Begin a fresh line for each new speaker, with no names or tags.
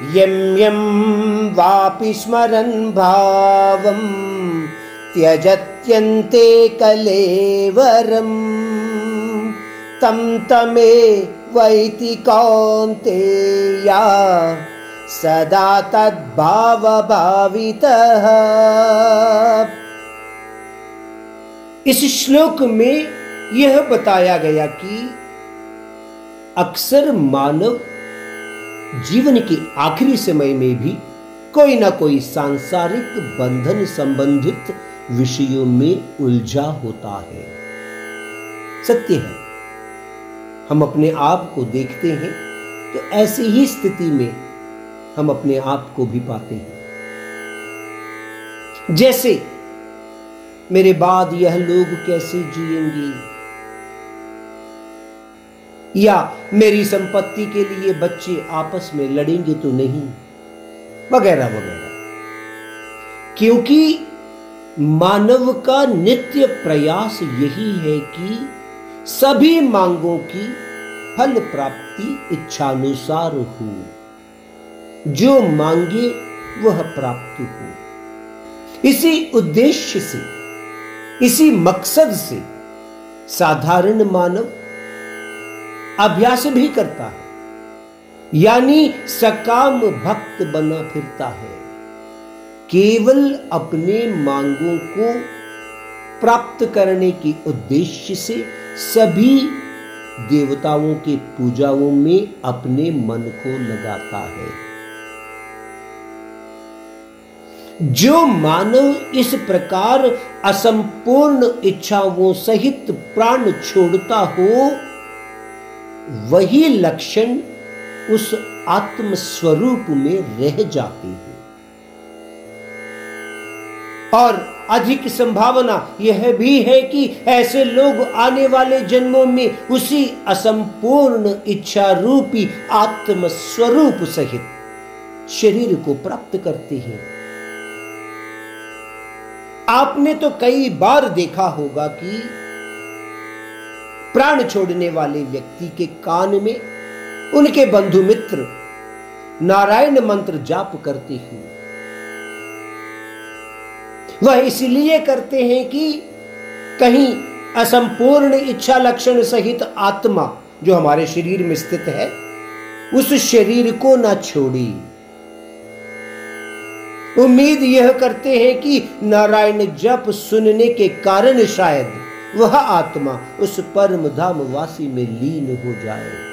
यं यं वापि स्मरन् भावं त्यजत्यन्ते कलेवरम्। तं तमे वैति कौन्तेया सदा तद्भावभावितः। इस श्लोक में यह बताया गया कि अक्सर मानव जीवन के आखिरी समय में भी कोई ना कोई सांसारिक बंधन संबंधित विषयों में उलझा होता है। सत्य है, हम अपने आप को देखते हैं तो ऐसी ही स्थिति में हम अपने आप को भी पाते हैं। जैसे मेरे बाद यह लोग कैसे जिएँगे? या मेरी संपत्ति के लिए बच्चे आपस में लड़ेंगे तो नहीं? वगैरह वगैरह। क्योंकि मानव का नित्य प्रयास यही है कि सभी मांगों की फल प्राप्ति इच्छानुसार हो। जो मांगे, वह प्राप्त हो। इसी उद्देश्य से, इसी मकसद से साधारण मानव अभ्यास भी करता है। यानी सकाम भक्त बना फिरता है। केवल अपने मांगों को प्राप्त करने के उद्देश्य से सभी देवताओं के पूजाओं में अपने मन को लगाता है। जो मानव इस प्रकार असंपूर्ण इच्छाओं सहित प्राण छोड़ता हो वही लक्षण उस आत्म स्वरूप में रह जाते हैं। और अधिक संभावना यह भी है कि ऐसे लोग आने वाले जन्मों में उसी असंपूर्ण इच्छा रूपी आत्म स्वरूप सहित शरीर को प्राप्त करते हैं। आपने तो कई बार देखा होगा कि प्राण छोड़ने वाले व्यक्ति के कान में उनके बंधु मित्र नारायण मंत्र जाप करते हुए वह इसलिए करते हैं कि कहीं असंपूर्ण इच्छा लक्षण सहित आत्मा जो हमारे शरीर में स्थित है, उस शरीर को ना छोड़ी। उम्मीद यह करते हैं कि नारायण जप सुनने के कारण शायद वह आत्मा उस परम धाम वासी में लीन हो जाए।